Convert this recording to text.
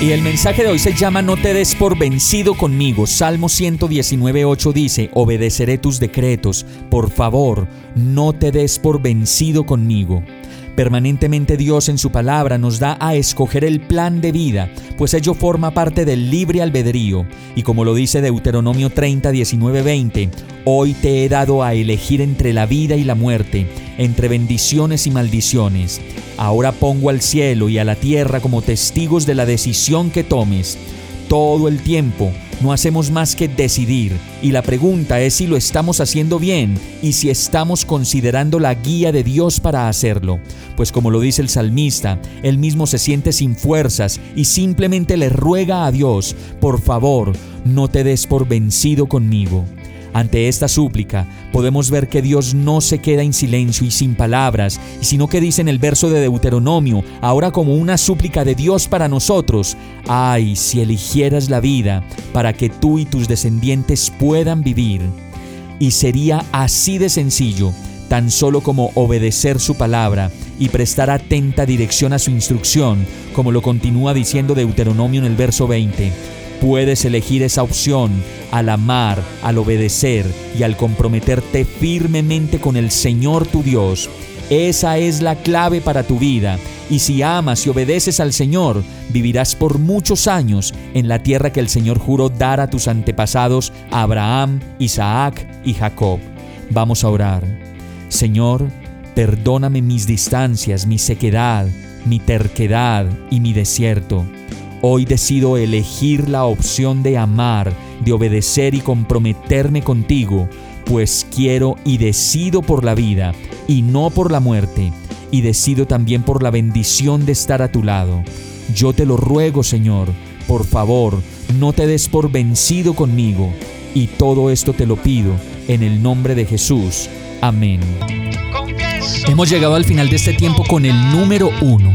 Y el mensaje de hoy se llama No te des por vencido conmigo. Salmo 119.8 dice, Obedeceré tus decretos. Por favor, no te des por vencido conmigo. Permanentemente Dios en su palabra nos da a escoger el plan de vida, pues ello forma parte del libre albedrío. Y como lo dice Deuteronomio 30, 19, 20, hoy te he dado a elegir entre la vida y la muerte, entre bendiciones y maldiciones. Ahora pongo al cielo y a la tierra como testigos de la decisión que tomes. Todo el tiempo no hacemos más que decidir y la pregunta es si lo estamos haciendo bien y si estamos considerando la guía de Dios para hacerlo. Pues como lo dice el salmista, él mismo se siente sin fuerzas y simplemente le ruega a Dios, por favor, no te des por vencido conmigo. Ante esta súplica, podemos ver que Dios no se queda en silencio y sin palabras, sino que dice en el verso de Deuteronomio, ahora como una súplica de Dios para nosotros, ay, si eligieras la vida para que tú y tus descendientes puedan vivir. Y sería así de sencillo, tan solo como obedecer su palabra y prestar atenta dirección a su instrucción, como lo continúa diciendo Deuteronomio en el verso 20 Puedes elegir esa opción al amar, al obedecer y al comprometerte firmemente con el Señor tu Dios. Esa es la clave para tu vida. Y si amas y obedeces al Señor, vivirás por muchos años en la tierra que el Señor juró dar a tus antepasados, Abraham, Isaac y Jacob. Vamos a orar. Señor, perdóname mis distancias, mi sequedad, mi terquedad y mi desierto. Hoy decido elegir la opción de amar, de obedecer y comprometerme contigo, pues quiero y decido por la vida y no por la muerte, y decido también por la bendición de estar a tu lado. Yo te lo ruego, Señor, por favor, no te des por vencido conmigo, y todo esto te lo pido en el nombre de Jesús. Amén. Hemos llegado al final de este tiempo con el número uno